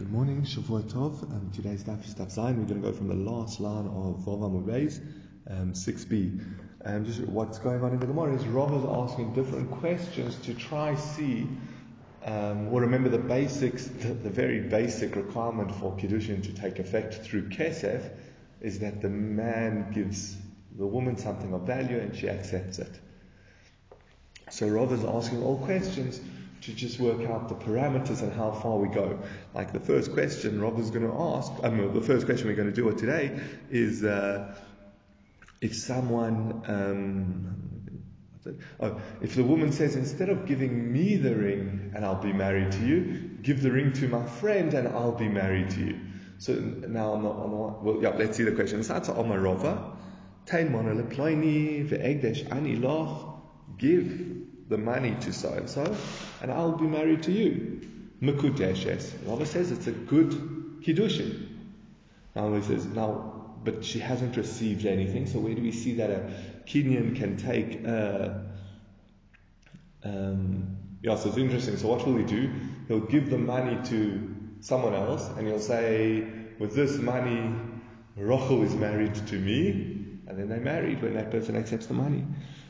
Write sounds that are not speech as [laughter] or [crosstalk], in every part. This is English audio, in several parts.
Good morning, Shavua Tov. Um, today's daf is daf Zayin. We're going to go from the last line of Vav Amud Beis, um, 6b. Um, just what's going on in the Gemara is Rav is asking different questions to try see, um, or remember the basics, the, the, very basic requirement for Kiddushin to take effect through Kesef is that the man gives the woman something of value and she accepts it. So Rav is asking all questions to just work out the parameters and how far we go. Like the first question Rob is going to ask, I mean, the first question we're going to do today is uh, if someone, um, oh, if the woman says, instead of giving me the ring and I'll be married to you, give the ring to my friend and I'll be married to you. So now, I'm not, I'm not, well, yeah, let's see the question. Give the money to so and so, and I'll be married to you. Mekudeshes. Rava says it's a good kiddushin. Now he says, now, but she hasn't received anything, so where do we see that a kinyan can take a, um, yeah, so it's interesting. So what will he do? He'll give the money to someone else, and he'll say, with this money, Rachel is married to me, and then they're married when that person accepts the money.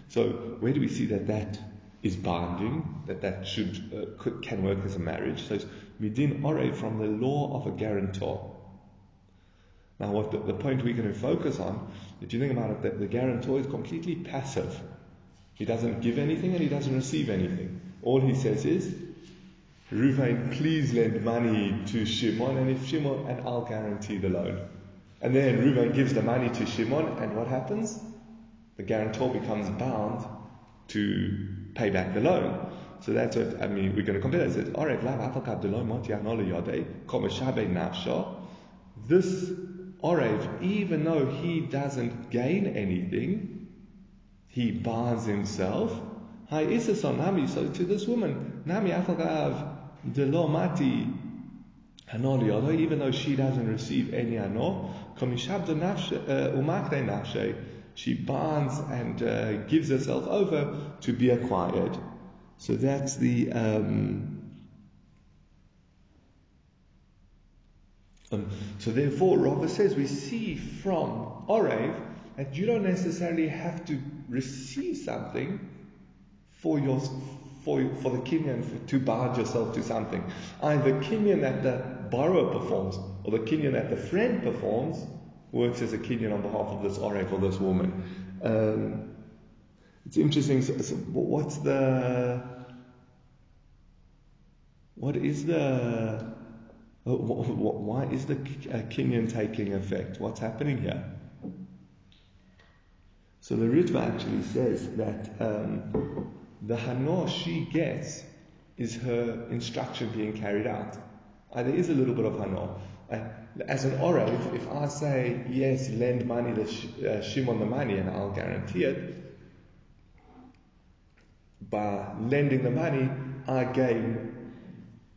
So where do we see that that is binding, that that should uh, could, can work as a marriage. So it's midin ore from the law of a guarantor. Now, what the, the, point we're going to focus on, if you think about it, that the guarantor is completely passive. He doesn't give anything and he doesn't receive anything. All he says is, Ruvain, please lend money to Shimon, and if Shimon, and I'll guarantee the loan. And then Ruvain gives the money to Shimon, and what happens? The guarantor becomes bound to pay back the loan. So that's what, I mean, we're going to compare that. It says, Orev This Orev, even though he doesn't gain anything, he buys himself. Hi Isason Nami, so to this woman, Nami Afagav Delo Mati Hanoli, even though she doesn't receive any ano, Komishabda uh, Umakde Nafshe, she binds and uh, gives herself over to be acquired. So that's the. Um, um, so therefore, Rava says we see from Orev that you don't necessarily have to receive something for your for, for the kinyan for, to bind yourself to something. Either kinyan that the borrower performs or the kinyan that the friend performs works as a kinyan on behalf of this Orev or this woman. Um, it's interesting. So, so what's the what is the why is the uh, kinyan taking effect? What's happening here? So the Ritva actually says that um, the Hanor she gets is her instruction being carried out. Uh, there is a little bit of Hano. Uh, as an Orev, if I say, yes, lend money to uh, Shimon the money and I'll guarantee it, by lending the money, I gain,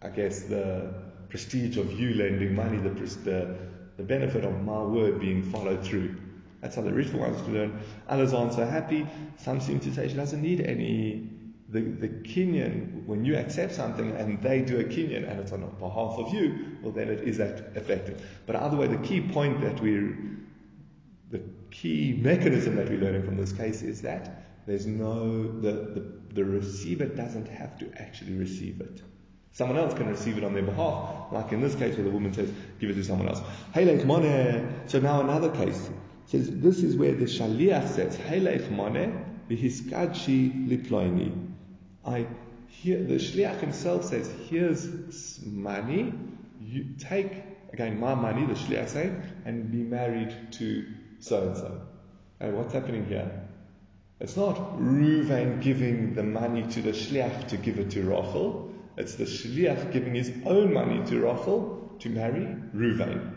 I guess, the prestige of you lending money, the, the, the benefit of my word being followed through. That's how the rich ones learn. Others aren't so happy. Some seem to say she doesn't need any the, the kinyan, when you accept something and they do a kinyan and it's on behalf of you, well then it is that effective. But either way, the key point that we the key mechanism that we're learning from this case is that there's no, the, the, the receiver doesn't have to actually receive it. Someone else can receive it on their behalf, like in this case where the woman says, give it to someone else. So now another case says, this is where the shaliach says, Heilech moneh, v'hiskadshi liploini. I the shliach himself says, "Here's money. You take again my money." The shliach saying, "and be married to so and so." And what's happening here? It's not Ruvain giving the money to the shliach to give it to Rachel. It's the shliach giving his own money to Rachel to marry Ruvain.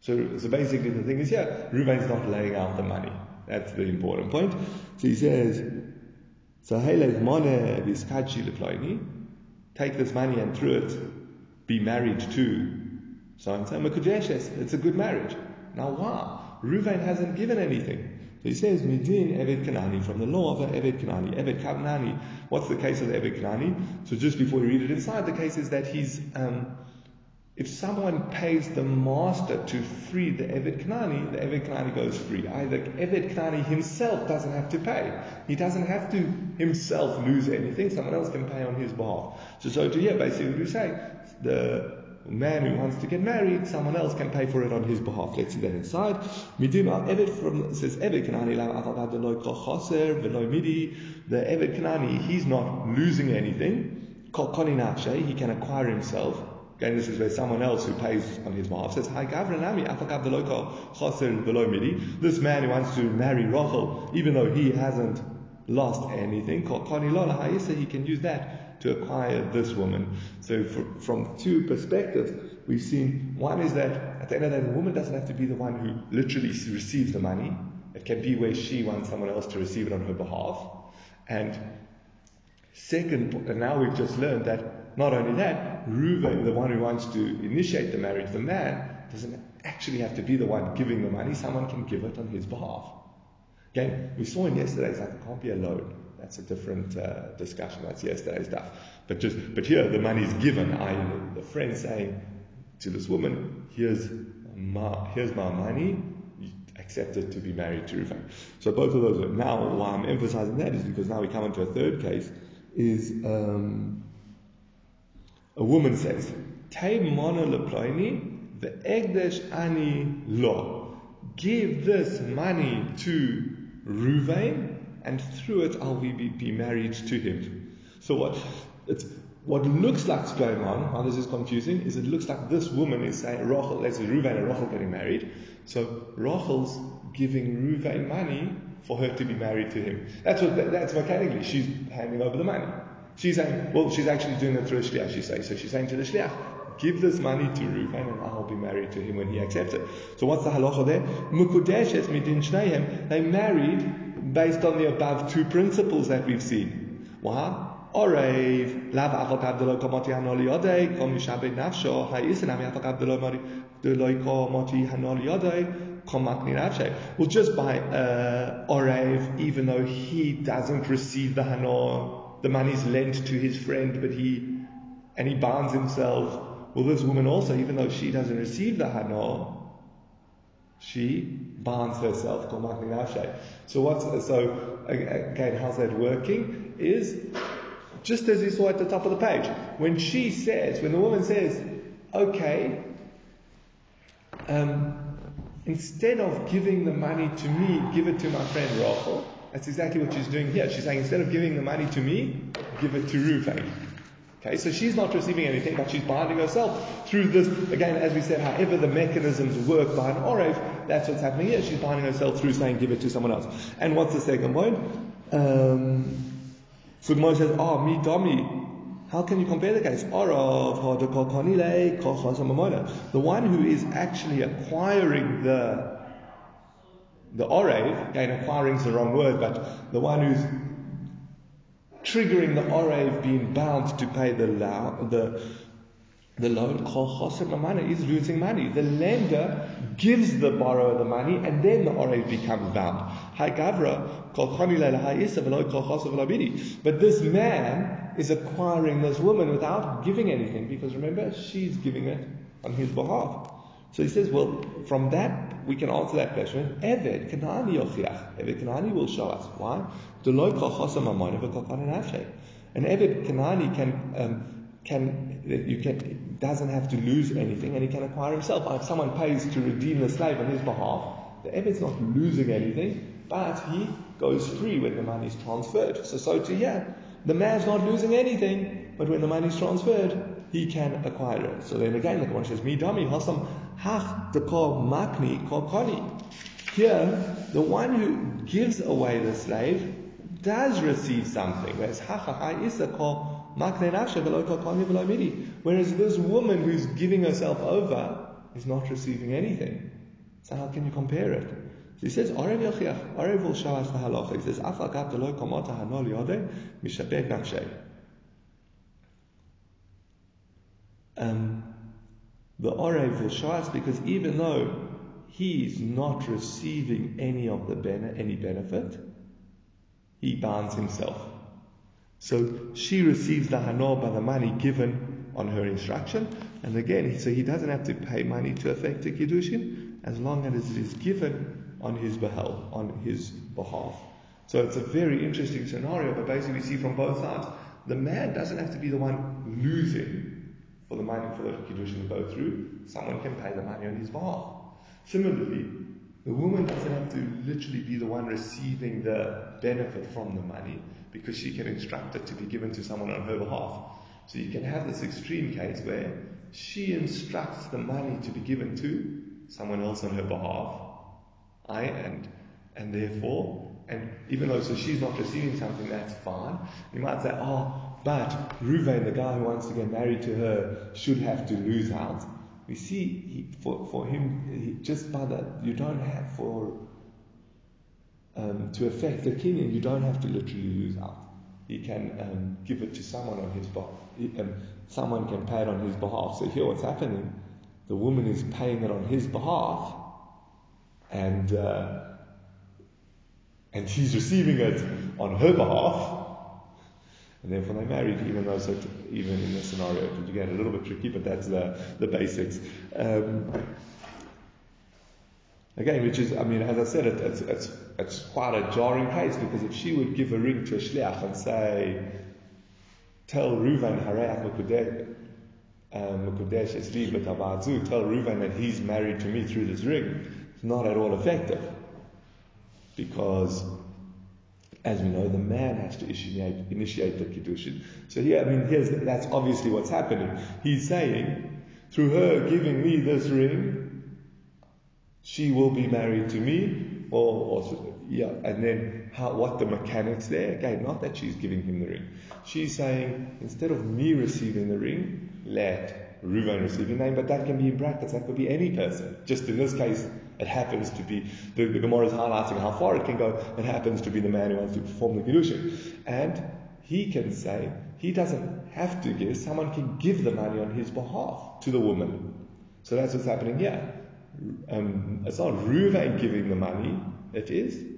So, so basically the thing is here, Ruvain's not laying out the money. That's the important point. So he says, take this money and through it be married to so and so. It's a good marriage. Now why? Ruvain hasn't given anything. So he says, Midin Eved Kanani, from the law of Eved Kanani. Eved Kanani. What's the case of Eved Kanani? So just before we read it inside, the case is that he's, um, if someone pays the master to free the Eved Kanani, the Eved Kanani goes free. Either Eved Kanani himself doesn't have to pay. He doesn't have to himself lose anything. Someone else can pay on his behalf. So, so to basically what we say, the man who wants to get married, someone else can pay for it on his behalf. Let's see that inside. Midima Evet from says Eved Kanani. The Eved Kanani, he's not losing anything. He can acquire himself. Again, this is where someone else who pays on his behalf says. This man who wants to marry Rachel, even though he hasn't lost anything, he can use that to acquire this woman. So, for, from two perspectives, we've seen one is that at the end of the day, the woman doesn't have to be the one who literally receives the money. It can be where she wants someone else to receive it on her behalf. And second, and now we've just learned that not only that, Reuven, the one who wants to initiate the marriage, the man, doesn't actually have to be the one giving the money. Someone can give it on his behalf. Again, we saw in yesterday's like it can't be a loan. That's a different uh, discussion. That's yesterday's stuff. But just, but here the money is given. I, the friend saying to this woman, "Here's my, here's my money. Accept it to be married to Reuven." So both of those. Now, why I'm emphasizing that is because now we come into a third case. Is um, a woman says, leploni, the egdesh ani lo. Give this money to Ruvain, and through it I'll be, be married to him. So what? It's, what looks like is going on, how this is confusing, is it looks like this woman is saying, Rachel, say Ruvain and Rachel getting married. So Rachel's giving Ruvain money for her to be married to him. That's what, that's mechanically, she's handing over the money. She's saying, well, she's actually doing it through a shliach, she says. So she's saying to the shliach, give this money to Reuven and I'll be married to him when he accepts it. So what's the halacha there? Mukudeshes midin. They married based on the above two principles that we've seen. Why? Orev, lav achot abdelo komoti hanoli yodei, kom mishabed nafsho, ha'isin ami komoti hanoli yodei, kom makni. Well, just by uh, Orev, even though he doesn't receive the hanor, the money's lent to his friend, but he, and he binds himself. Well, this woman also, even though she doesn't receive the hana, she binds herself. So what's, so again, how's that working? Is just as you saw at the top of the page. When she says, when the woman says, okay, um, instead of giving the money to me, give it to my friend Rachel, that's exactly what she's doing here. She's saying, instead of giving the money to me, give it to Reuven. Okay, so she's not receiving anything, but she's binding herself through this. Again, as we said, however the mechanisms work by an Orev, that's what's happening here. She's binding herself through saying, give it to someone else. And what's the second point? Um, so Gemara says, oh, me dami. How can you compare the case? The one who is actually acquiring the the orev, again, acquiring is the wrong word, but the one who's triggering the orev being bound to pay the the the loan, is losing money. The lender gives the borrower the money, and then the orev becomes bound. But this man is acquiring this woman without giving anything, because remember, she's giving it on his behalf. So he says, well, from that, we can answer that question. Eved Kanani Yochiach. Eved Kanani will show us. Why? An Eved Kanani can, um, can, you can, doesn't have to lose anything and he can acquire himself. If someone pays to redeem the slave on his behalf, the Eved's not losing anything, but he goes free when the money is transferred. So, so to here, the man's not losing anything, but when the money is transferred, he can acquire it. So then again, the Quran says, "Mi dami hasam hach deko makni kokoni." Here, the one who gives away the slave does receive something. Whereas Whereas this woman who's giving herself over is not receiving anything. So how can you compare it? He says, Arev Yochiach, Arev will show us the halacha. He says, Afa gat lo komota hanol yode, mishabek nafshay. Um, the Orev will because even though he's not receiving any of the ben- any benefit, he binds himself. So she receives the hanor by the money given on her instruction. And again, so he doesn't have to pay money to effect the kiddushin as long as it is given on his behalf. On his behalf. So it's a very interesting scenario, but basically we see from both sides, the man doesn't have to be the one losing for the money for the kiddushin to go through. Someone can pay the money on his behalf. Similarly, the woman doesn't have to literally be the one receiving the benefit from the money because she can instruct it to be given to someone on her behalf. So you can have this extreme case where she instructs the money to be given to someone else on her behalf. I and and therefore and even though so she's not receiving something, that's fine. You might say, oh, but Ruvain, the guy who wants to get married to her, should have to lose out. We see he, for, for him, he, just by that, you don't have for, um, to affect the kinyan, you don't have to literally lose out. He can um, give it to someone on his behalf. Um, someone can pay it on his behalf. So here what's happening, the woman is paying it on his behalf, and uh, and he's receiving it on her behalf. And therefore they married, even though so even in this scenario it get a little bit tricky, but that's the, the basics. Um, again, which is, I mean, as I said, it, it's, it's, it's quite a jarring case because if she would give a ring to a shliach and say, tell Reuven Hareach Mukudesh Esli um, tell Reuven that he's married to me through this ring, it's not at all effective. Because as we know, the man has to initiate, initiate the kiddushin. So here, I mean, here's that's obviously what's happening. He's saying, through her giving me this ring, she will be married to me, or, or yeah, and then how, what the mechanics there? Again, not that she's giving him the ring. She's saying, instead of me receiving the ring, let Reuven receive the name, but that can be in brackets, that could be any person. Just in this case, it happens to be, the, the Gemara is highlighting how far it can go. It happens to be the man who wants to perform the Kiddushin. And he can say, he doesn't have to give, someone can give the money on his behalf to the woman. So that's what's happening here. Um, it's not Reuven giving the money, it is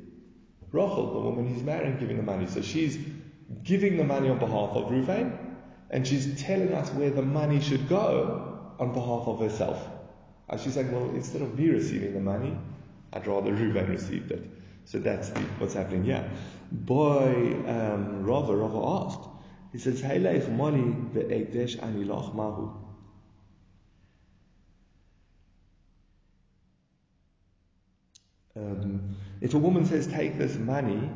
Rachel, the woman he's marrying, giving the money. So she's giving the money on behalf of Reuven, and she's telling us where the money should go on behalf of herself. And she's like, well, instead of me receiving the money, I'd rather Reuven received it. So that's the, what's happening here. Boy, um, Rava, Rava asked, he says, Heileich mali ve'ekdesh anilach mahu. Um, if a woman says, take this money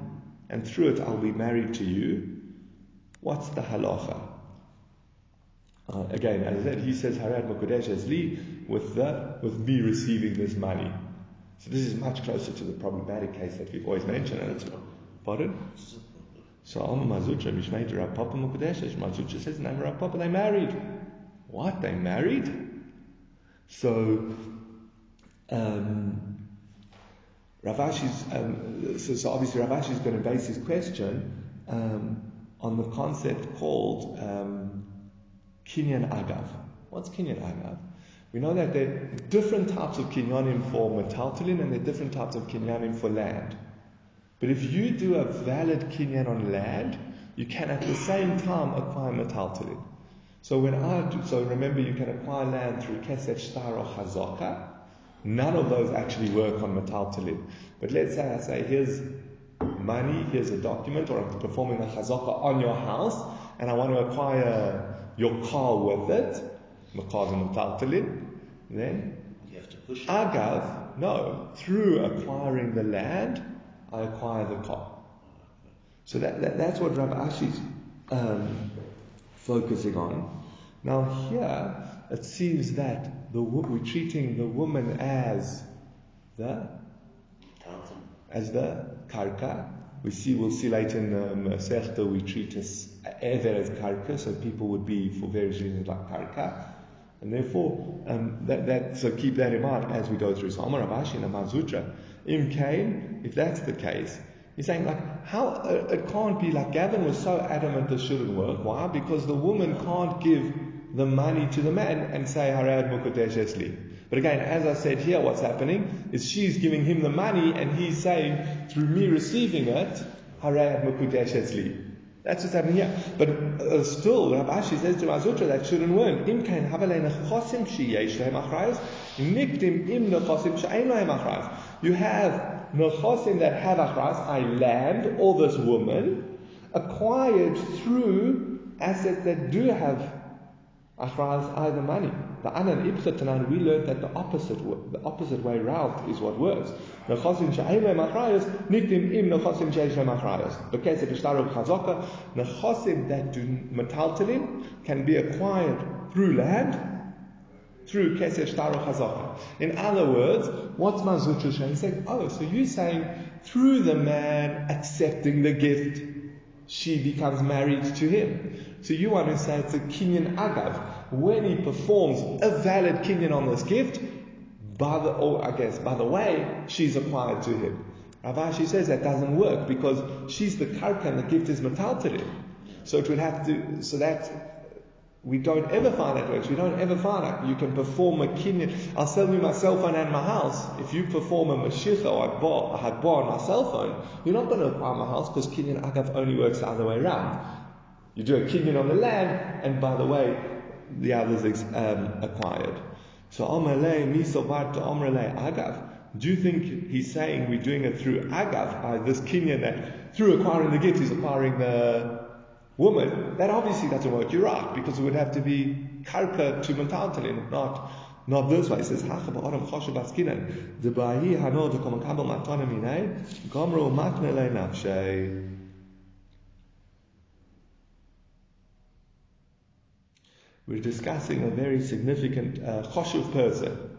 and through it I'll be married to you, what's the halacha? Uh, again, as I said, he says Harad Mukodesh as with the with me receiving this money. So this is much closer to the problematic case that we've always mentioned. And it's, pardon? So Alma Mazutra Mishmeit Rav Papa Mukodesh Mar Zutra says Rav Papa they married. What? They married? So um, Rav Ashi's um, so, so, obviously Rav Ashi's going to base his question um, on the concept called um, Kinyan Agav. What's Kinyan Agav? We know that there are different types of kinyanim for metaltalin and there are different types of kinyanim for land. But if you do a valid kinyan on land, you can at the same time acquire metaltalin. So when I do, so remember you can acquire land through kesef shtar or chazaka. None of those actually work on metaltalin. But let's say I say here's money, here's a document, or I'm performing a chazaka on your house, and I want to acquire your car with it, then you have to push it. Agav, no, through acquiring the land, I acquire the car. So that, that that's what Rav Ashi's um, focusing on. Now here, it seems that the we're treating the woman as the as the karka. We see we'll see later in the Masechta we treat as Ever as karka, so people would be for various reasons like karka. And therefore, um, that, that, so keep that in mind as we go through. So Amar Rav Ashi and Amar Zutra, Im Kain, if that's the case, he's saying like, how, uh, it can't be like Gavin was so adamant this shouldn't work. Why? Because the woman can't give the money to the man and say, Harad Mukodesh Esli. But again, as I said here, what's happening is she's giving him the money and he's saying, through me receiving it. That's what's happening here. But uh, still, Rabbi Ashi says to Mar Zutra that shouldn't work. Im kain havalei nechosim sheyesh lehem nikdim im nechosim she'ein lehem. You have nechosim that have achrayos, I land, or this woman, acquired through assets that do have achrayos, either money. The Anan Ibchatanan, we learned that the opposite the opposite way round is what works. Nechosim she'ein lehem achrayos, nikdim im nechosim sheyesh lehem achrayos. Because of Ishtaru Chazaka, nechosim that do metaltalim can be acquired through land, through Kesef Shtaru Chazaka. In other words, what's saying? He's saying, oh, so you're saying through the man accepting the gift, she becomes married to him. So you want to say it's a kinyan agav. When he performs a valid kinyan on this gift, by the, or I guess, by the way, she's acquired to him. Rav Ashi says that doesn't work because she's the karka and the gift is metaltalim. So it would have to, so that we don't ever find that works. We don't ever find that. You can perform a kinyan. I'll sell you my cell phone and my house. If you perform a mashicha or a bar, a hadbar on my cell phone, you're not going to acquire my house because kinyan agav only works the other way around. You do a kinyan on the land, and by the way, the others um, acquired. So Amalei Misobar to Amrele Agav. Do you think he's saying we're doing it through Agav, by this kinyan that through acquiring the gift he's acquiring the woman? That obviously doesn't work. You're right, because it would have to be karka to metaltalin, not not this way. He says, Hacha ba'adam choshev askinan. Debahi hano. Gomro. We're discussing a very significant uh, choshev person.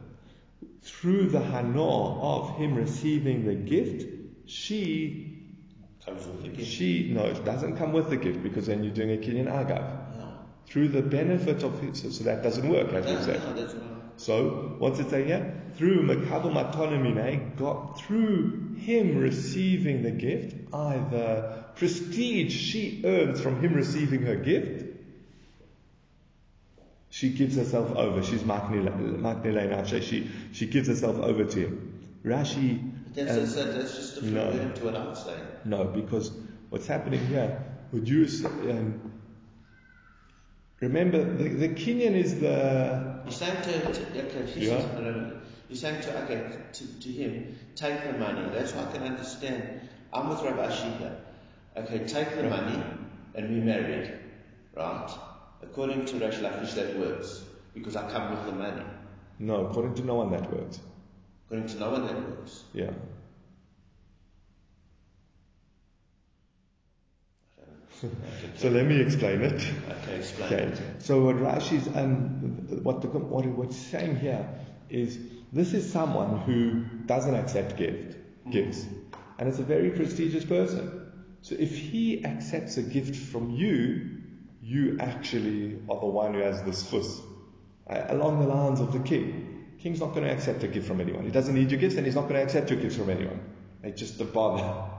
Through the hana of him receiving the gift, she Comes with the gift. She no, it doesn't come with the gift because then you're doing a kinyan agav. No. Through the benefit of his, so, so that doesn't work, as we No, said. no, that's right. So, what's it saying here? Through Makabal Matonomine, got through him receiving the gift, either prestige she earns from him receiving her gift, she gives herself over. She's Maknile. She, she gives herself over to him. Rashi. That's, that's, that's just a no. to what I'm saying. no, because what's happening here, would you, um, remember, the, the kinyan is the, You're saying to, to okay, Yeah. you're saying to, okay, to, to him, take the money. That's why I can understand. I'm with Rav Ashi. Okay, take the money and be married. Right? According to Reish Lakish, that works. Because I come with the money. no, according to no one that works. According to no one, that works. Yeah. So let me explain it. okay explain. Okay. So what Rashi's um, what the what what's saying here is this is someone who doesn't accept gift gifts, and it's a very prestigious person. So if he accepts a gift from you, you actually are the one who has this fuss. Uh, along the lines of the king. King's not going to accept a gift from anyone. He doesn't need your gifts, and he's not going to accept your gifts from anyone. They just a bother.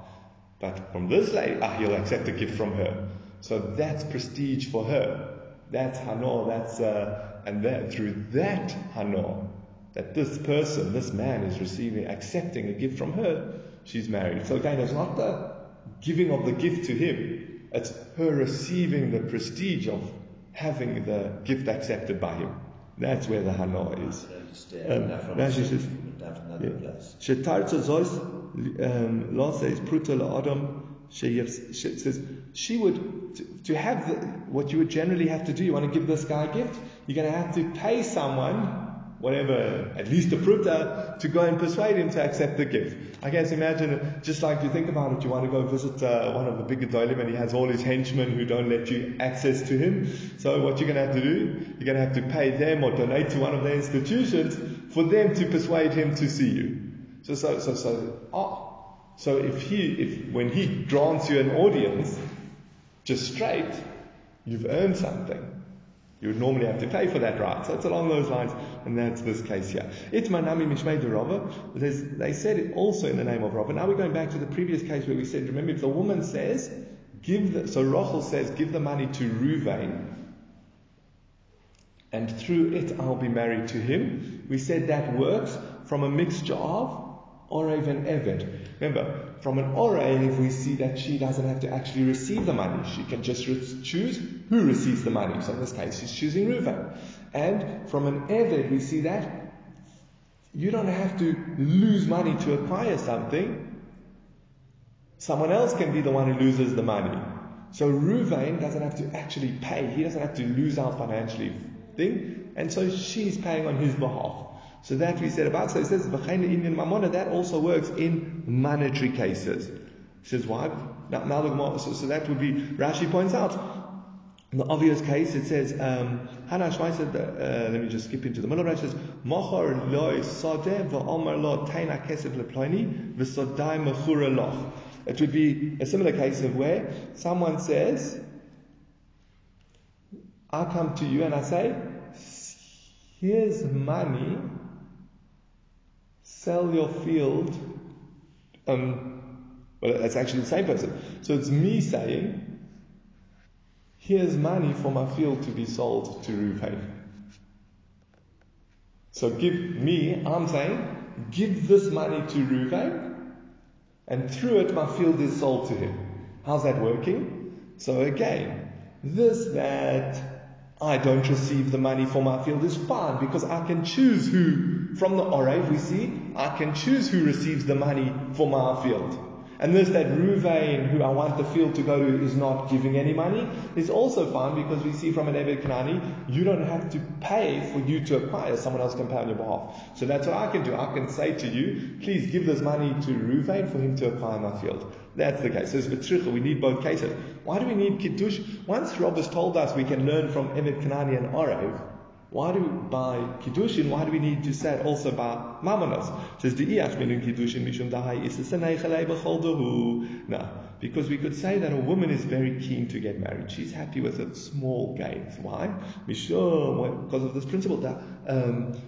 But from this lady, ah, he'll accept a gift from her. So that's prestige for her. That's hana. That's uh, and that through that hana, that this person, this man, is receiving, accepting a gift from her. She's married. So again, it's not the giving of the gift to him. It's her receiving the prestige of having the gift accepted by him. That's where the hana is. I don't understand. Um, Rashi says- different another Yeah. place. Shetarza zois lo says pruta she says she would to, to have the, what you would generally have to do. You want to give this guy a gift, you're going to have to pay someone whatever, at least a pruta, to go and persuade him to accept the gift. I guess imagine, just like you think about it, you want to go visit uh, one of the big gedolim and he has all his henchmen who don't let you access to him. So what you're going to have to do, you're going to have to pay them or donate to one of their institutions for them to persuade him to see you. So, so, so, so, oh, so if he, if, when he grants you an audience, just straight, you've earned something. You would normally have to pay for that right. So it's along those lines, and that's this case here. Itmanami Mishmei de Rava. They said it also in the name of Rava. Now we're going back to the previous case where we said, remember, if the woman says, give the, so Rachel says, give the money to Ruvain, and through it I'll be married to him. We said that works from a mixture of Orev and Eved. Remember, from an Orev, we see that she doesn't have to actually receive the money. She can just re- choose who receives the money. So in this case, she's choosing Reuven. And from an Eved, we see that you don't have to lose money to acquire something. Someone else can be the one who loses the money. So Ruvain doesn't have to actually pay. He doesn't have to lose out financially thing. And so she's paying on his behalf. So that we said about. So it says, Indian mamona, that also works in monetary cases. He says, why? Now, now so, so that would be, Rashi points out, in the obvious case, it says, um, uh, let me just skip into the middle. It says, Mochar loy sadeh v'omar lo taina kesef leploni v'sodai mechura loch. It would be a similar case of where someone says, I come to you and I say, here's money, sell your field. Um, well, that's actually the same person. So it's me saying, here's money for my field to be sold to Reuven. So give me, I'm saying, give this money to Reuven, and through it my field is sold to him. How's that working? So again, this that I don't receive the money for my field is fine because I can choose who, from the Orev we see, I can choose who receives the money for my field. And this that Ruvain, who I want the field to go to, is not giving any money, is also fine because we see from an Ebed Kanani, you don't have to pay for you to acquire, someone else can pay on your behalf. So that's what I can do. I can say to you, please give this money to Ruvain for him to acquire my field. That's the case. So it's Betricha, we need both cases. Why do we need Kiddush? Once Rob has told us we can learn from Ebed Kanani and Orev, why do we, by kiddushin? Why do we need to say also by mamonos? Says the iyach minun kiddushin mishum dahai No, because we could say that a woman is very keen to get married. She's happy with a small gains. Why? Mishum, because of this principle that um,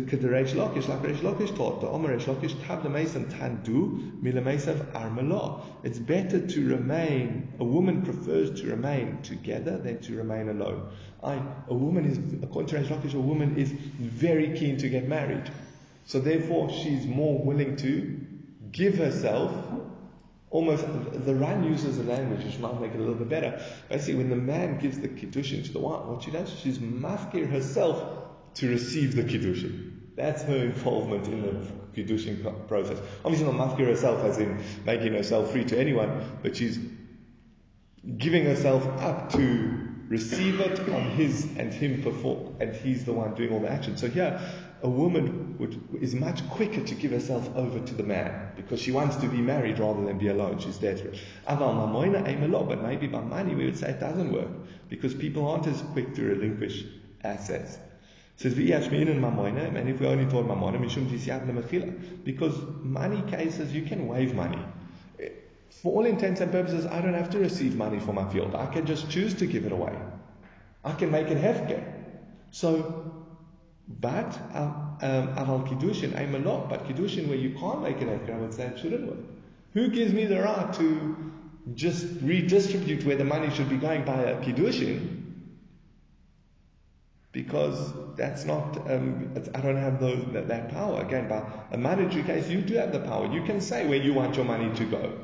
the Reish Lakish, like Reish Lakish taught, the Omer Reish Lakish, Tab the Tandu. It's better to remain, a woman prefers to remain together than to remain alone. I, a woman is, according to Reish Lakish, a woman is very keen to get married. So therefore, she's more willing to give herself almost the Ran uses a language which might make it a little bit better. Basically, when the man gives the kiddushin to the wife, what she does, she's mafkir herself to receive the Kiddushin. That's her involvement in the Kiddushin process. Obviously not mafkir herself as in making herself free to anyone, but she's giving herself up to receive it on his and him perform, and he's the one doing all the action. So here, a woman would, is much quicker to give herself over to the man because she wants to be married rather than be alone. She's desperate. But maybe by money we would say it doesn't work because people aren't as quick to relinquish assets says and if we only mishum mechila, because money cases you can waive money. For all intents and purposes, I don't have to receive money for my field. I can just choose to give it away. I can make it hefker. So, but um, um, aval kiddushin, I'm a lot. But kiddushin where you can't make it hefker, I would say it shouldn't work. Who gives me the right to just redistribute where the money should be going by a kiddushin? Because that's not, um, I don't have those, that, that, power. Again, by a monetary case, you do have the power. You can say where you want your money to go.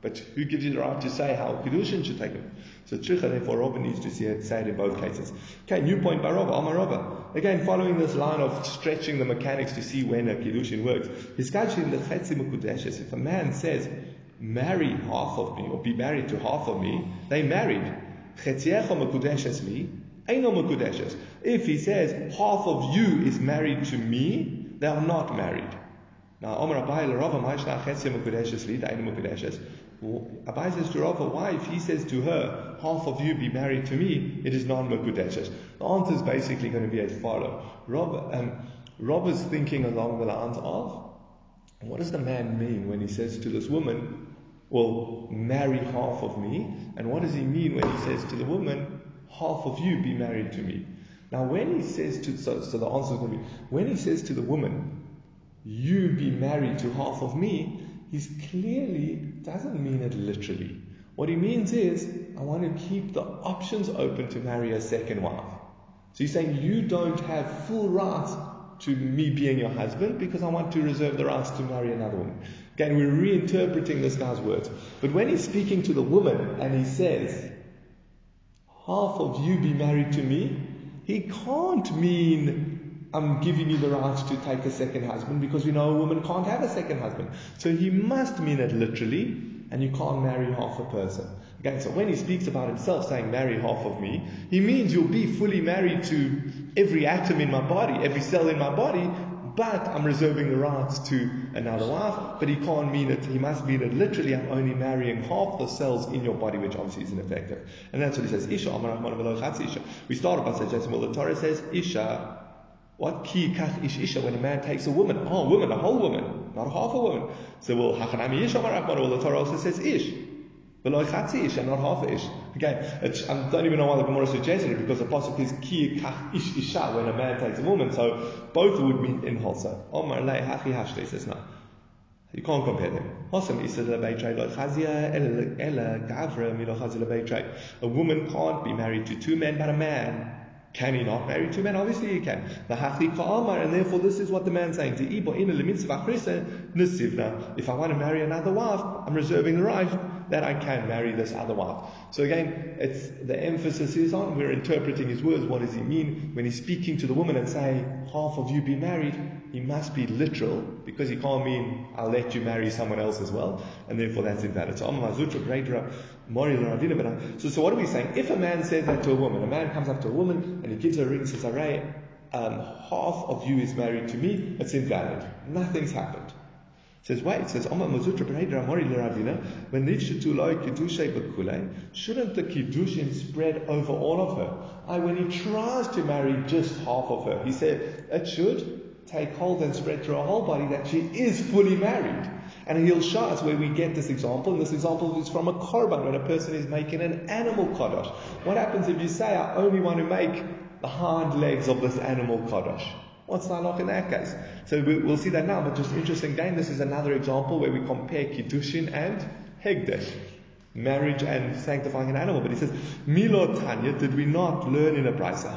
But who gives you the right to say how Kiddushin should take it? So Tricha, therefore, Robin needs to say it, say it in both cases. Okay, new point by Robert, Amar Robert. Again, following this line of stretching the mechanics to see when a Kiddushin works. If a man says, marry half of me, or be married to half of me, they married. If he says half of you is married to me, they are not married. Now, Omer Abai Rava Maishna Chetzia Mukudeshes Li Dainu Mukudeshes. Abai says to Rava, why if he says to her, half of you be married to me, it is non-Mukudeshes? The answer is basically going to be as follows. Rob, um, Rob is thinking along the lines of, what does the man mean when he says to this woman, well, marry half of me? And what does he mean when he says to the woman, half of you be married to me? Now, when he says to, so, so the answer is going to be, when he says to the woman, you be married to half of me, he's clearly doesn't mean it literally. What he means is, I want to keep the options open to marry a second wife. So he's saying you don't have full rights to me being your husband because I want to reserve the rights to marry another woman. Again, we're reinterpreting this guy's words. But when he's speaking to the woman and he says, half of you be married to me, he can't mean I'm giving you the right to take a second husband because we know a woman can't have a second husband. So he must mean it literally, and you can't marry half a person. Again, so when he speaks about himself saying marry half of me, he means you'll be fully married to every atom in my body, every cell in my body, but I'm reserving the rights to another wife. But he can't mean it, he must mean it literally, I'm only marrying half the cells in your body, which obviously is ineffective. And that's what he says, Isha, Isha. We started by saying, well, the Torah says, Isha, what ki kach ish isha when a man takes a woman? Oh, a woman, a whole woman, not half a woman. So well, hachanami ish well, the Torah also says ish. Below chatzi ish and not half. Again, I don't even know why the Gemara suggested it because the pasuk is ki kach ish isha when a man takes a woman. So both would mean in wholesale. Omar lei hachi hashte says no. You can't compare them. A woman can't be married to two men, but a man can he not marry two men? Obviously he can. And therefore this is what the man's saying. If I want to marry another wife, I'm reserving the right that I can marry this other wife. So again, it's the emphasis is on we're interpreting his words. What does he mean when he's speaking to the woman and saying, half of you be married? He must be literal because he can't mean I'll let you marry someone else as well, and therefore that's invalid. So so, so what are we saying? If a man says that to a woman, a man comes up to a woman and he gives her a ring and says, Aray, um, half of you is married to me, it's invalid. Nothing's happened. It says, wait, it says, shouldn't the kiddushin spread over all of her? I, when he tries to marry just half of her, he said, it should take hold and spread through her whole body that she is fully married. And he'll show us where we get this example. And this example is from a korban when a person is making an animal kaddish. What happens if you say, I only want to make the hind legs of this animal kaddish? What's the halach in that case? So we'll see that now, but just interesting again, this is another example where we compare kiddushin and hegdesh marriage and sanctifying an animal. But he says, Milo Tanya, did we not learn in a brisa?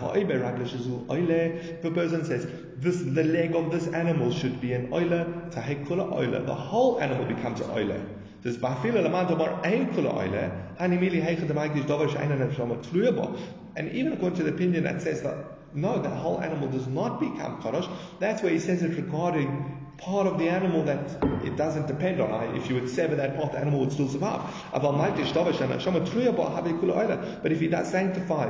A person says, this, the leg of this animal should be an oile, tahekula oile. The whole animal becomes an oile. Says, and even according to the opinion that says that no, the whole animal does not become kadosh. That's where he says it regarding part of the animal that it doesn't depend on. If you would sever that part, the animal would still survive. But if he does sanctify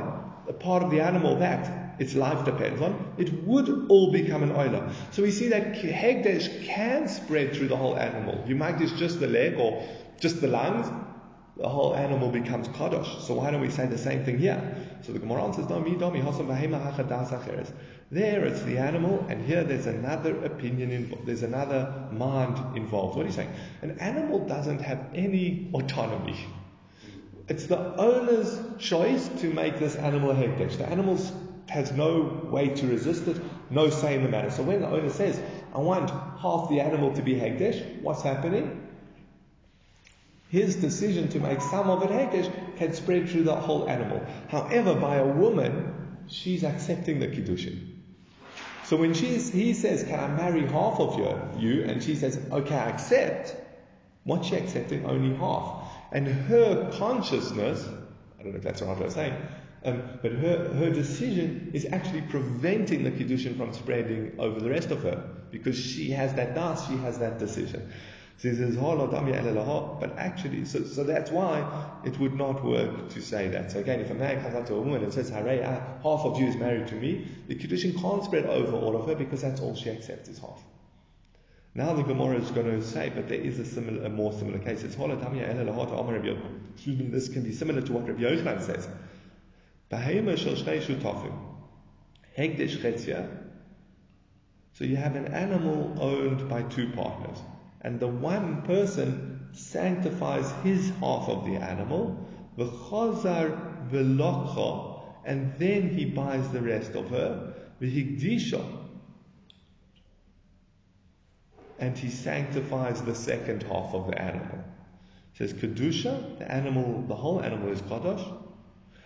a part of the animal that its life depends on, it would all become an oila. So we see that hegdesh can spread through the whole animal. You might just just the leg or just the lungs, the whole animal becomes kadosh. So why don't we say the same thing here? So the Gemara answers, no, mi domi There it's the animal, and here there's another opinion. There's another mind involved. What are you saying? An animal doesn't have any autonomy. It's the owner's choice to make this animal a hekdesh. The animal has no way to resist it, no say in the matter. So when the owner says, I want half the animal to be hekdesh, what's happening? His decision to make some of it Hekdesh can spread through the whole animal. However, by a woman, she's accepting the Kiddushin. So when she's, he says, Can I marry half of you? you? And she says, Okay, I accept. What's she accepting? Only half. And her consciousness, I don't know if that's what I was saying, um, but her, her decision is actually preventing the Kiddushin from spreading over the rest of her because she has that dance, she has that decision. Says, but actually, so, so that's why it would not work to say that. So again, if a man comes up to a woman and says, Hare, uh, half of you is married to me, the Kiddushin can't spread over all of her because that's all she accepts is half. Now the Gemara is going to say, but there is a similar, a more similar case. It's Excuse me, this can be similar to what Rabbi Yochanan says. So you have an animal owned by two partners and the one person sanctifies his half of the animal, v'chazar v'lokcha, and then he buys the rest of her, v'higdisha, and he sanctifies the second half of the animal. It says kedusha, the animal, the whole animal is kadosh.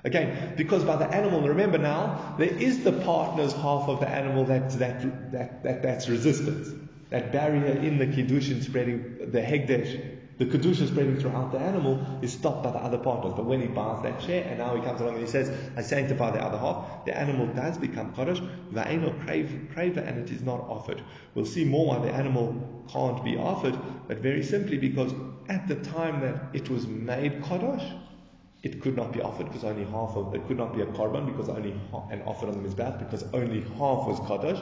Again, because by the animal, remember now, there is the partner's half of the animal that, that, that, that that's resistance. That barrier in the kiddushin spreading, the hegdesh, the kedusha spreading throughout the animal is stopped by the other partners. But when he buys that share, and now he comes along and he says, I sanctify the other half, the animal does become kaddish, va'eno crave, and it is not offered. We'll see more why the animal can't be offered, but very simply because at the time that it was made kaddish, it could not be offered because only half of it could not be a korban because only half, and offered on the because only half was kaddish.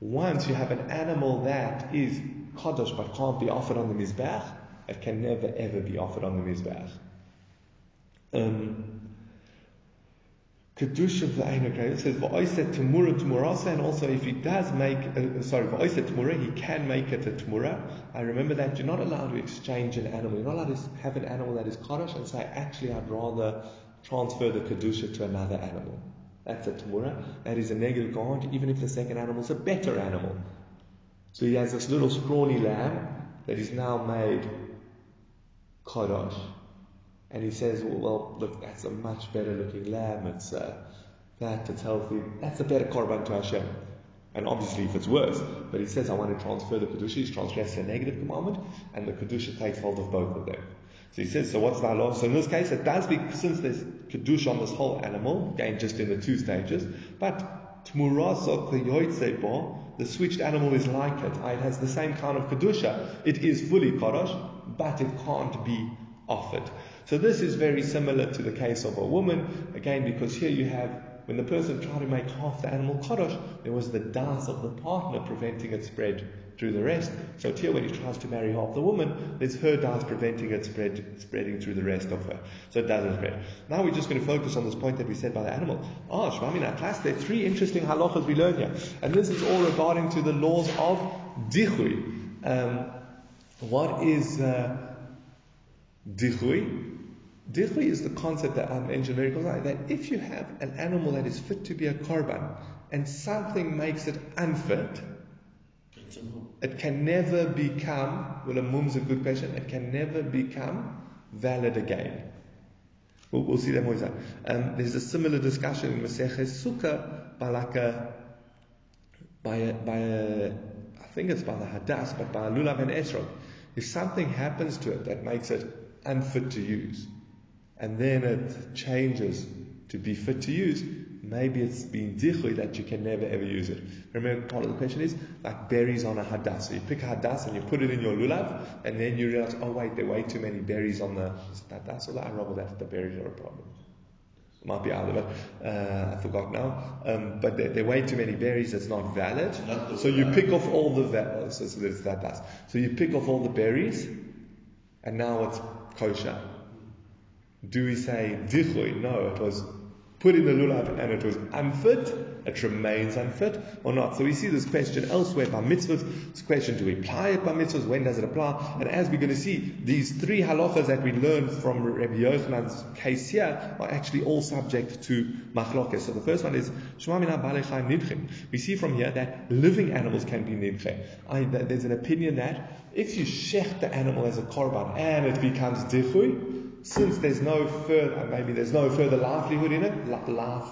Once you have an animal that is kaddish but can't be offered on the mizbeach, it can never ever be offered on the mizbeach. Um, Kedusha v'ein says v'oiset temura temurasa, and also if he does make, uh, sorry, v'oiset temura, he can make it a temura. I remember that you're not allowed to exchange an animal. You're not allowed to have an animal that is kaddish and say, actually, I'd rather transfer the kedusha to another animal. That's a temura. That is a negative God, even if the second animal is a better animal. So he has this little scrawny lamb that is now made kaddish. And he says, well, well, look, that's a much better looking lamb. It's uh, that, it's healthy. That's a better korban to Hashem. And obviously, if it's worse, but he says, I want to transfer the kedusha. He's transgressed a negative commandment, and the kedusha takes hold of both of them. So he says, so what's the law? So in this case, it does be since there's kedusha on this whole animal, again, just in the two stages, but the switched animal is like it. Ah, it has the same kind of kedusha. It is fully kaddish, but it can't be offered. So this is very similar to the case of a woman, again, because here you have, when the person tried to make half the animal kaddish, there was the dance of the partner preventing it spread through the rest. So here when he tries to marry half the woman, there's her dance preventing it spread, spreading through the rest of her. So it doesn't spread. Now we're just going to focus on this point that we said by the animal. Ah, oh, Shmamina class, there are three interesting halachas we learn here. And this is all regarding to the laws of dichui. Um, what is uh, dichui? Is the concept that I mentioned very close that if you have an animal that is fit to be a korban and something makes it unfit, it can never become, well, a mum's a good question, it can never become valid again. We'll, we'll see that more. Um, there's a similar discussion in Maseches Sukkah by like a, by a, by a, I think it's by the Hadas, but by Lulav and Esrog. If something happens to it that makes it unfit to use, and then it changes to be fit to use, maybe it's been dichui that you can never ever use it. Remember, part of the question is like berries on a hadas. So you pick a hadas and you put it in your lulav, and then you realize, oh wait, there are way too many berries on the hadas or the arava that the berries are a problem. Might be out of it. Uh, I forgot now. Um, but there, there, are way too many berries. It's not valid. Not so you pick off all the va- so, so that does. So you pick off all the berries, and now it's kosher. Do we say dichui? No, it was put in the lulav and it was unfit. It remains unfit or not. So we see this question elsewhere by mitzvahs. This question, do we apply it by mitzvahs? When does it apply? And as we're going to see, these three halachas that we learned from Rabbi Yochanan's case here are actually all subject to machlokes. So the first one is. We see from here that living animals can be nidche. There's an opinion that if you shech the animal as a korban and it becomes dichui, since there's no further, maybe there's no further livelihood in it, life,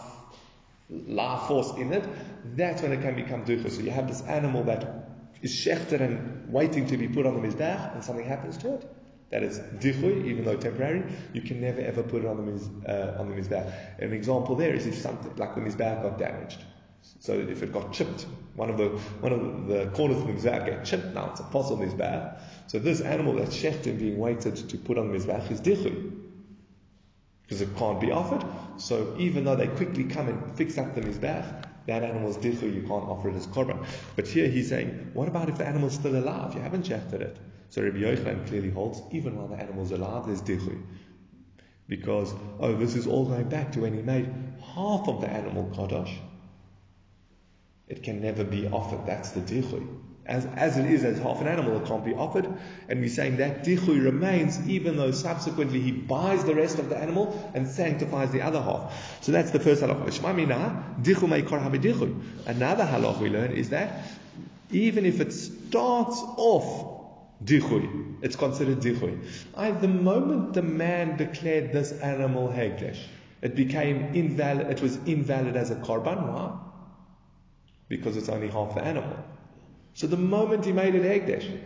life force in it, that's when it can become ducha. So you have this animal that is shechted and waiting to be put on the mizbech, and something happens to it. That is dichui, even though temporary. You can never ever put it on the miz, uh, on the mizbech. An example there is if something like the mizbech got damaged. So if it got chipped, one of the one of the corners of the mizbech get chipped. Now it's a possible mizbech. So this animal that's shechtim being waited to put on the is dichui because it can't be offered. So even though they quickly come and fix up the mizbech, that animal is dichui. You can't offer it as korban. But here he's saying, what about if the animal is still alive? You haven't shechted it. So Rabbi Yochanan clearly holds, even while the animal is alive, there's dichui. Because, oh, this is all going back to when he made half of the animal kaddish it can never be offered. That's the dichui. As, as it is as half an animal, it can't be offered. And we're saying that dichui remains even though subsequently he buys the rest of the animal and sanctifies the other half. So that's the first halacha. Another halacha we learn is that even if it starts off dichui, it's considered dichui. the moment the man declared this animal hekdesh, It became invalid, it was invalid as a korban. Why? Because it's only half the animal. So the moment he made it Hekdesh,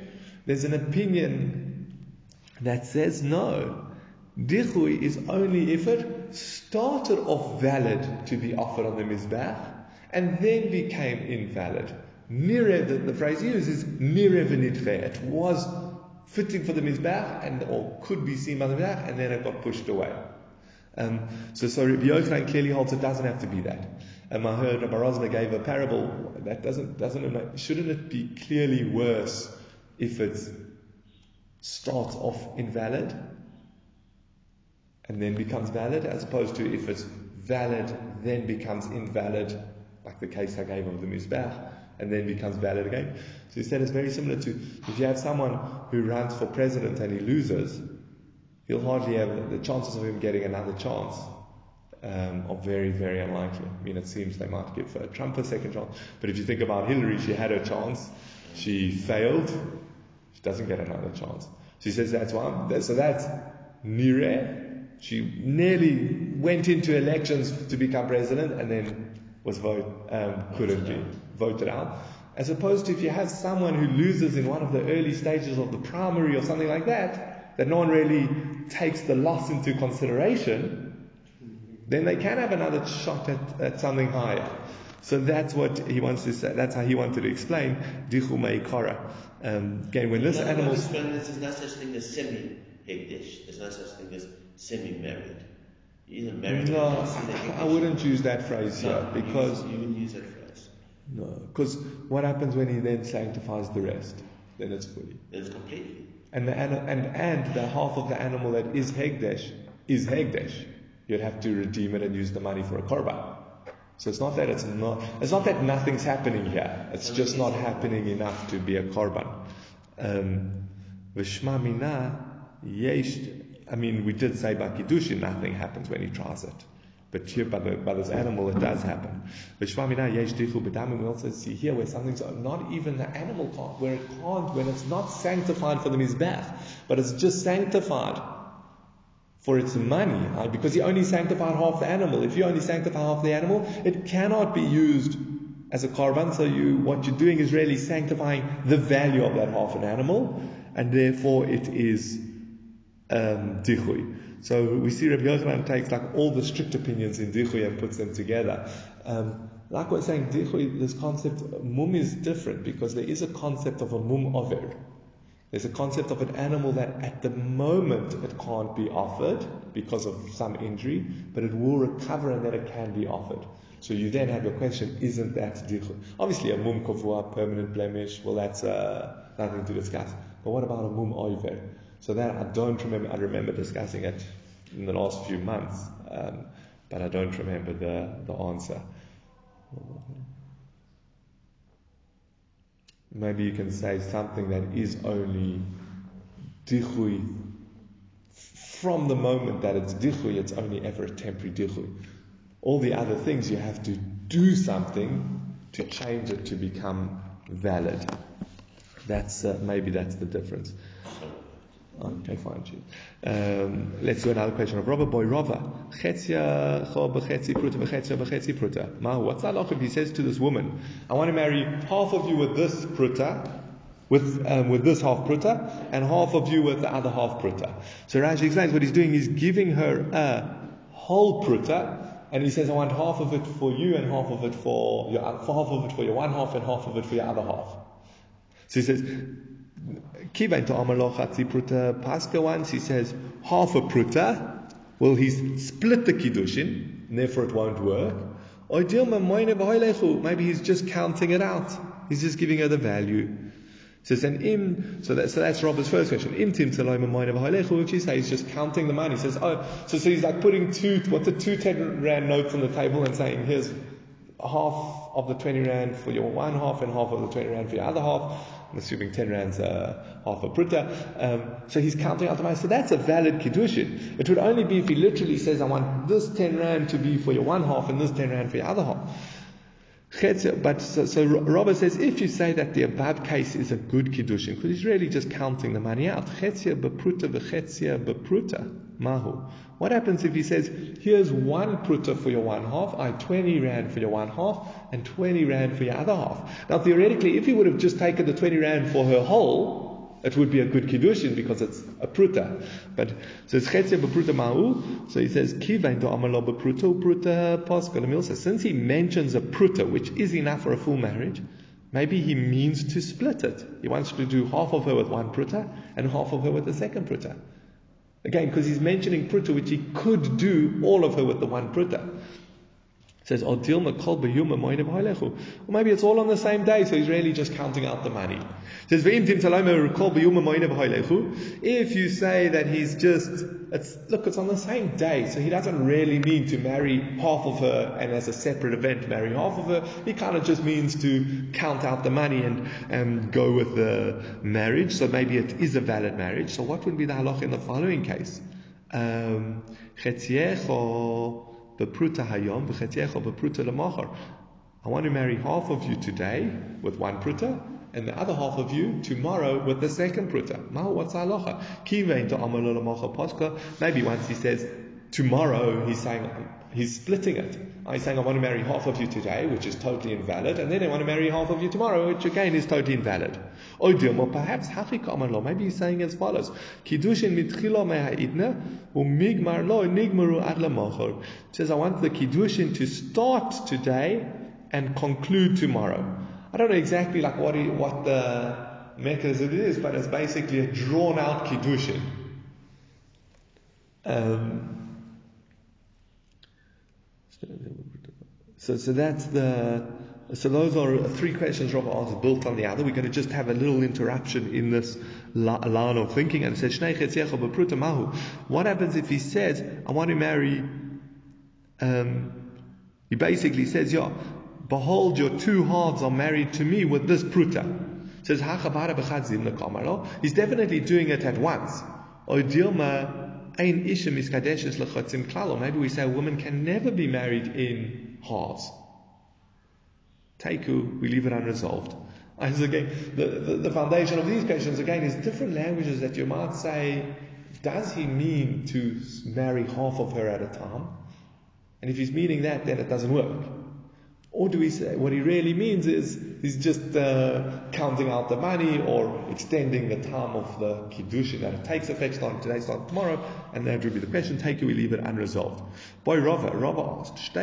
there's an opinion that says no. Dichui is only if it started off valid to be offered on the Mizbach and then became invalid. Nirev, the, the phrase used is Nirev It was fitting for the Mizbach and or could be seen by the Mizbach and then it got pushed away. Um, so, so Rabbi Yochanan clearly holds it doesn't have to be that. Um, I heard Rabbi Rosner gave a parable that doesn't doesn't shouldn't it be clearly worse if it starts off invalid and then becomes valid, as opposed to if it's valid then becomes invalid, like the case I gave of the Mizbach, and then becomes valid again. So he said it's very similar to if you have someone who runs for president and he loses, he'll hardly have the chances of him getting another chance um, are very, very unlikely. I mean, it seems they might give Trump a second chance. But if you think about Hillary, she had her chance. She failed. She doesn't get another chance. She says that's why. So that's Nire. She nearly went into elections to become president and then was vote, um, couldn't be voted out. As opposed to if you have someone who loses in one of the early stages of the primary or something like that, that no one really takes the loss into consideration, then they can have another shot at, at something higher. So that's what he wants to say. That's how he wanted to explain dichu meikara. Um, again, when this animal, there's no such thing as semi hegdish. There's no such thing as semi-married. Either married. No, I wouldn't use that phrase no, here because you, wouldn't use that phrase. No, because what happens when he then sanctifies the rest? Then it's fully. It's completely. And the and and the half of the animal that is hekdesh is hekdesh you'd have to redeem it and use the money for a korban. So it's not that it's not, it's not that nothing's happening here. It's just not happening enough to be a korban. Um, Vishmamina Yesh I mean, we did say by Kiddushin nothing happens when he tries it. But here, by, the, by this animal, it does happen. Vishwamina Yeshtihu Badama, we also see here where something's not even the animal can't, where it can't, when it's not sanctified for the Mizbech, but it's just sanctified for its money, right? because he only sanctified half the animal. If you only sanctify half the animal, it cannot be used as a korban. So you, what you're doing is really sanctifying the value of that half an animal, and therefore it is um. So we see Rabbi Yochanan takes like all the strict opinions in dichui and puts them together. Um, like we're saying, dichui, this concept, mum is different because there is a concept of a mum over. There's a concept of an animal that at the moment it can't be offered because of some injury, but it will recover and that it can be offered. So you then have your question, isn't that? Obviously a mum permanent blemish, well that's uh, nothing to discuss. But what about a mum oiver? So that I don't remember, I remember discussing it in the last few months, um, but I don't remember the, the answer. Maybe you can say something that is only dichui. From the moment that it's dichui, it's only ever a temporary dichui. All the other things you have to do something to change it to become valid. That's uh, maybe that's the difference. Okay, fine. Um, let's do another question of Robert Boy Rava. What's that if he says to this woman, I want to marry half of you with this pruta, with, um, with this half pruta, and half of you with the other half pruta. So Rashi explains what he's doing is giving her a whole pruta, and he says, I want half of it for you and half of it for your, half of it for your one half and half of it for your other half. So he says, Kivain to Amaloch Pruta Pascha once, he says half a Pruta. Well, he's split the Kiddushin, and therefore it won't work. Maybe he's just counting it out. He's just giving her the value. Says so, im, so, that, so that's Rava's first question. Im tim which he says he's just counting the money. He says, oh, so, so he's like putting two, what's the two 10 rand notes on the table and saying, here's half of the 20 rand for your one half and half of the 20 rand for your other half. I'm assuming 10 rands uh, half a pruta. Um, so he's counting out the money. So that's a valid kiddushin. It would only be if he literally says, I want this 10 rand to be for your one half and this 10 rand for your other half. But so, so Rava says if you say that the above case is a good kiddushin, because he's really just counting the money out. Chetzia bepruta v'chetzia bepruta. Mahu. What happens if he says, here's one pruta for your one half, I 20 rand for your one half, and 20 rand for your other half. Now theoretically, if he would have just taken the 20 rand for her whole, it would be a good kiddushin because it's a pruta. But so it's chetzia bepruta ma'u. So he says kivain do amalo bepruta pruta paska So since he mentions a pruta, which is enough for a full marriage, maybe he means to split it. He wants to do half of her with one pruta and half of her with the second pruta. Again, because he's mentioning pruta, which he could do all of her with the one pruta. It says, Or maybe it's all on the same day, so he's really just counting out the money. Says, If you say that he's just, it's, look, it's on the same day, so he doesn't really mean to marry half of her and as a separate event marry half of her. He kind of just means to count out the money and, and go with the marriage. So maybe it is a valid marriage. So what would be the halach in the following case? Um, hayom lemachar. I want to marry half of you today with one pruta, and the other half of you tomorrow with the second pruta. Ma, what's halacha? Kivein to paska. Maybe once he says tomorrow, he's saying he's splitting it. He's saying I want to marry half of you today, which is totally invalid, and then I want to marry half of you tomorrow, which again is totally invalid. Or perhaps Hachikaman law, maybe he's saying as follows: Kiddushin mitchilo me'ha'idna u'migmar lo nigmaru ad lamachor. Says I want the kiddushin to start today and conclude tomorrow. I don't know exactly like what what the mechanism is, but it's basically a drawn out kiddushin. Um, so, so that's the. So those are three questions Rabbi asked built on the other. We're going to just have a little interruption in this line of thinking. And says, What happens if he says, I want to marry, um, he basically says, yeah, Behold, your two halves are married to me with this pruta. Says He's definitely doing it at once. Maybe we say a woman can never be married in halves. Taiku, we leave it unresolved. [laughs] As again, the, the, the, foundation of these questions again is different languages that you might say, does he mean to marry half of her at a time? And if he's meaning that, then it doesn't work. Or do we say what he really means is he's just uh, counting out the money or extending the time of the kiddushin that it takes effect starting today, starting tomorrow, and that would be the question. Take it, we leave it unresolved. Boy, Rava, Rava asked,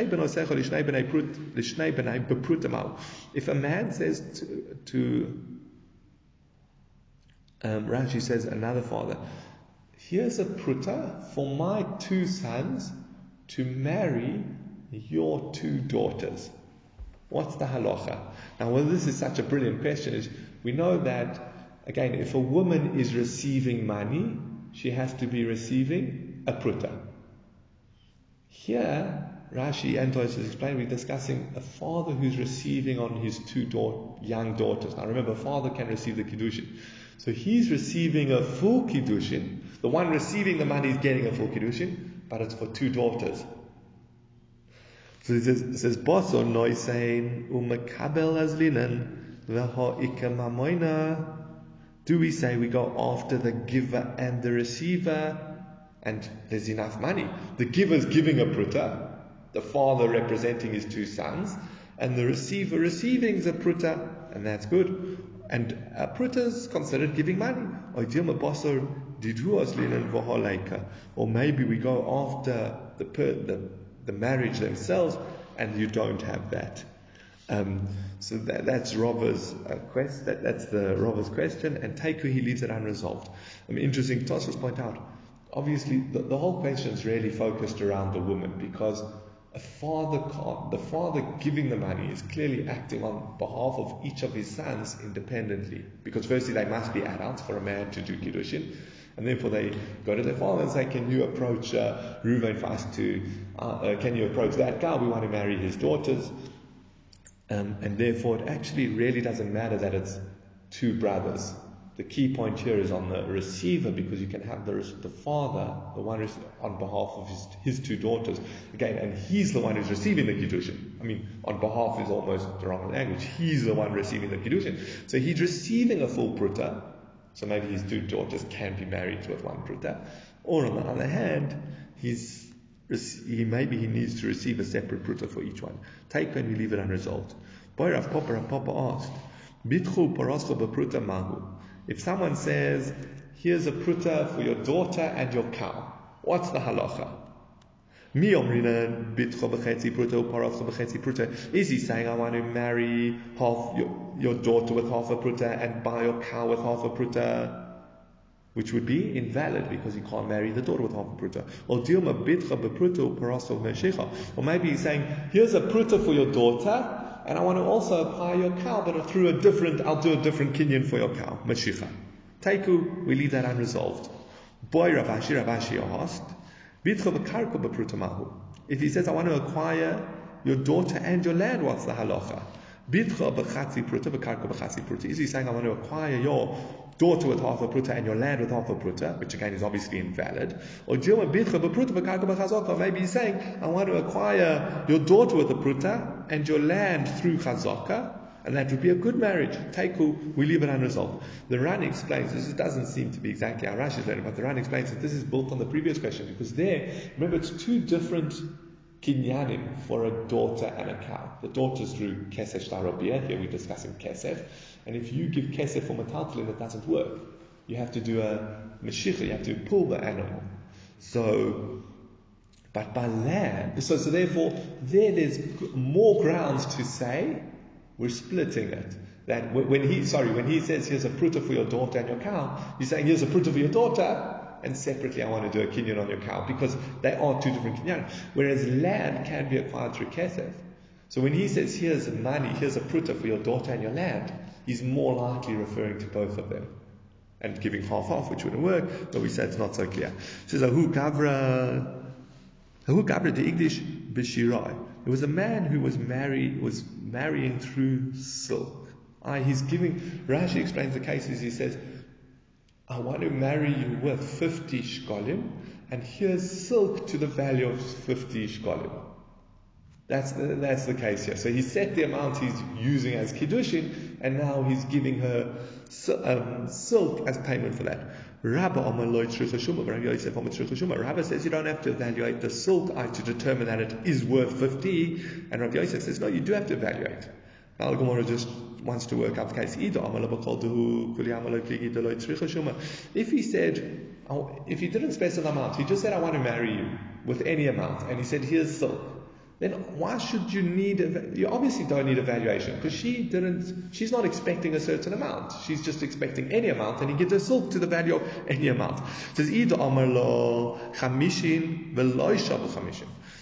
if a man says to, to um, Rashi says another father, here's a pruta for my two sons to marry your two daughters. What's the halacha? Now, whether this is such a brilliant question is we know that, again, if a woman is receiving money, she has to be receiving a pruta. Here, Rashi and Tosfos explain, we're discussing a father who's receiving on his two da- young daughters. Now remember, father can receive the kiddushin. So he's receiving a full kiddushin. The one receiving the money is getting a full kiddushin, but it's for two daughters. So it says, it says Boso noisein umakabel as linen mamoina. Do we say we go after the giver and the receiver, and there's enough money? The giver's giving a pruta, the father representing his two sons, and the receiver receiving the pruta, and that's good. And a is considered giving money. Or maybe we go after the, the the marriage themselves, and you don't have that. Um, so that, that's Rava's uh, quest. That, that's the Rava's question, and Teiku he leaves it unresolved. I mean, interesting. Tosfos point out. Obviously, the, the whole question is really focused around the woman because a father can't. The father giving the money is clearly acting on behalf of each of his sons independently. Because firstly, they must be adults for a man to do kiddushin. And therefore they go to their father and say, can you approach uh, Reuven us to, uh, uh, can you approach that guy? We want to marry his daughters. Um, and therefore it actually really doesn't matter that it's two brothers. The key point here is on the receiver because you can have the, the father, the one who's on behalf of his, his two daughters, again, and he's the one who's receiving the kiddushin. I mean, on behalf is almost the wrong language. He's the one receiving the kiddushin. So he's receiving a full pruta, so maybe his two daughters can be married with one pruta. Or on the other hand, he's he maybe he needs to receive a separate pruta for each one. Take and you leave it unresolved. Boy Rav Papa Rav Papa asked, Bitchu mahu. If someone says, here's a pruta for your daughter and your cow, what's the halacha? Is he saying, I want to marry half your, your daughter with half a pruta and buy your cow with half a pruta? which would be invalid because he can't marry the daughter with half a pruta. Or dilma bitcha bepruta parasol meshecha. Or maybe he's saying, here's a pruta for your daughter, and I want to also apply your cow, but through a different, I'll do a different kinyan for your cow, meshicha. Taiku, we leave that unresolved. Boy Rav Ashi, Ravashi asked, If he says, I want to acquire your daughter and your land, what's the halacha? Is he saying, I want to acquire your daughter with half a pruta and your land with half a pruta, which again is obviously invalid. Or maybe he's saying, I want to acquire your daughter with a pruta and your land through chazaka, and that would be a good marriage. Taiku, we leave it unresolved. The Ran explains, this doesn't seem to be exactly how Rashi is learning, but the Ran explains that this is built on the previous question because there, remember, it's two different kinyanim for a daughter and a cow. The daughter's through kesef shtarobiyah, here we're discussing kesef, and if you give kesef for metaltalin, it doesn't work. You have to do a meshicha, you have to pull the animal. So, but by land, so, so therefore, there there's more grounds to say we're splitting it. That when he, sorry, when he says here's a pruta for your daughter and your cow, he's saying here's a pruta for your daughter, and separately I want to do a kinyan on your cow because they are two different kinyan. Whereas land can be acquired through kesef. So when he says here's money, here's a pruta for your daughter and your land, he's more likely referring to both of them and giving half half, which wouldn't work, but we said it's not so clear. It says Ahu Gavra Ahu Gavra the English Bishirai. There was a man who was married was marrying through silk. Ah, he's giving Rashi explains the cases, he says, I want to marry you with 50 shkolim, and here's silk to the value of 50 shkolim. That's the, that's the case here. So he set the amount he's using as kiddushin, and now he's giving her um, silk as payment for that. Rabba says you don't have to evaluate the silk to determine that it is worth 50, and Rabbi Yosef says no, you do have to evaluate. Now Gemara just wants to work out the case. If he said, oh, if he didn't specify amount, he just said, I want to marry you with any amount, and he said, here's silk then why should you need, you obviously don't need evaluation because she didn't, she's not expecting a certain amount. She's just expecting any amount and he gives her silk to the value of any amount. Says.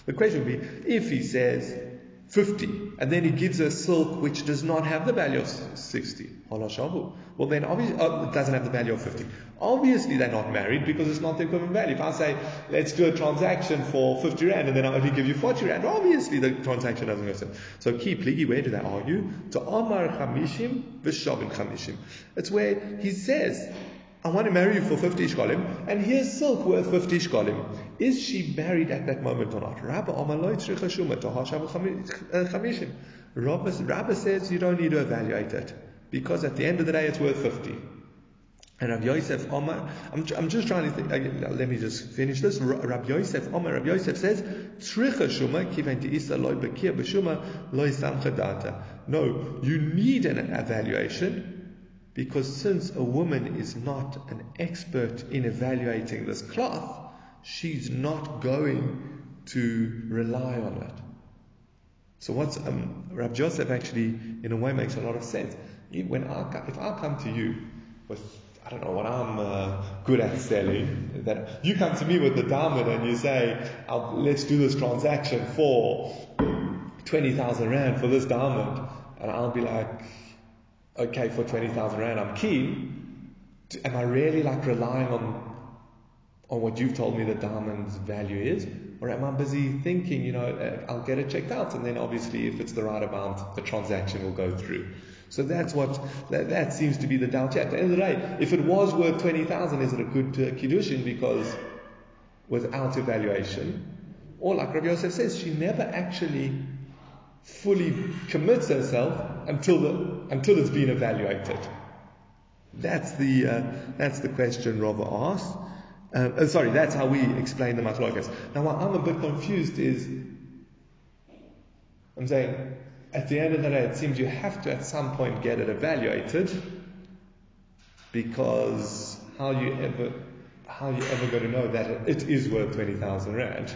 The question would be, if he says 50 and then he gives her silk which does not have the value of 60, well then obviously, oh, it doesn't have the value of 50. Obviously they're not married because it's not the equivalent value. If I say, let's do a transaction for 50 rand and then I only give you 40 rand, obviously the transaction doesn't go so. So key pligi, where do they argue? To Amar Chamishim, Vishavin Chamishim. It's where he says, I want to marry you for 50 shkolim, and here's silk worth 50 shkolim. Is she married at that moment or not? Rabba Rabba says you don't need to evaluate it, because at the end of the day it's worth 50. And Rabbi Yosef Omar, I'm, I'm just trying to think, uh, let me just finish this. Rabbi Yosef Omar, Rabbi Yosef says, Tricha Shuma, kiven isa loy bekir b'shuma, loy samcha data. No, you need an evaluation because since a woman is not an expert in evaluating this cloth, she's not going to rely on it. So what's um, Rabbi Joseph actually, in a way, makes a lot of sense. When I, if I come to you with I don't know what I'm uh, good at selling. That you come to me with the diamond and you say, "Let's do this transaction for twenty thousand rand for this diamond," and I'll be like, "Okay, for twenty thousand rand, I'm keen." Am I really like relying on on what you've told me the diamond's value is, or am I busy thinking, you know, uh, I'll get it checked out, and then obviously if it's the right amount, the transaction will go through. So that's what, that, that seems to be the doubt. At the end of the day, if it was worth 20,000, is it a good uh, Kiddushin because without evaluation? Or like Rabbi Yosef says, she never actually fully commits herself until the, until it's been evaluated. That's the, uh, that's the question Rava asked. Um, sorry, that's how we explain the Machlokes. Now, what I'm a bit confused is, I'm saying, at the end of the day, it seems you have to at some point get it evaluated, because how you ever, how you ever going to know that it is worth twenty thousand rand?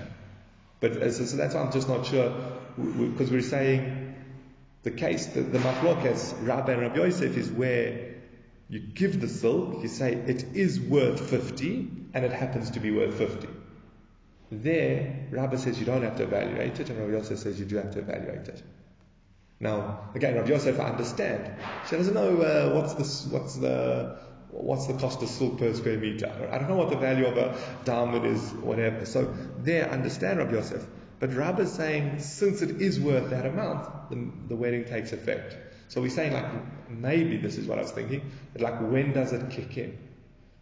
But uh, so, so, that's why I'm just not sure, because we, are saying the case, the, the Machlokes, Rabba and Rabbi Yosef, is where you give the silk, you say it is worth 50, and it happens to be worth 50. There, Rabba says you don't have to evaluate it, and Rabbi Yosef says you do have to evaluate it. Now, again, Rabbi Yosef, I understand. She doesn't know uh, what's the what's the what's the cost of silk per square meter. I don't know what the value of a diamond is, whatever. So there, understand Rabbi Yosef. But Rabba is saying, since it is worth that amount, the, the wedding takes effect. So we're saying like maybe this is what I was thinking. Like when does it kick in?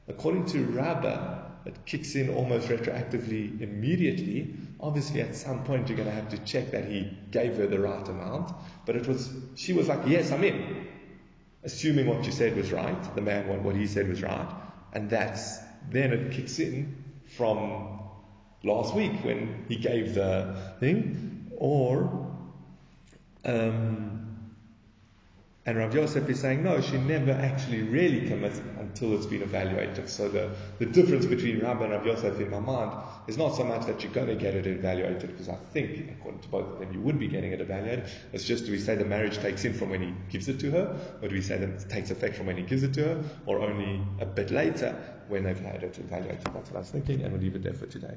According to Rabba, it kicks in almost retroactively immediately. Obviously, at some point you're going to have to check that he gave her the right amount. But it was she was like, yes, I'm in, assuming what you said was right. The man what he said was right, and that's then it kicks in from last week when he gave the thing, or um, and Rav Yosef is saying, no, she never actually really commits until it's been evaluated. So the, the difference between Rav and Rav Yosef in my mind is not so much that you're going to get it evaluated, because I think, according to both of them, you would be getting it evaluated. It's just do we say the marriage takes in from when he gives it to her, or do we say that it takes effect from when he gives it to her, or only a bit later when they've had it evaluated? That's what I was thinking, and we'll leave it there for today.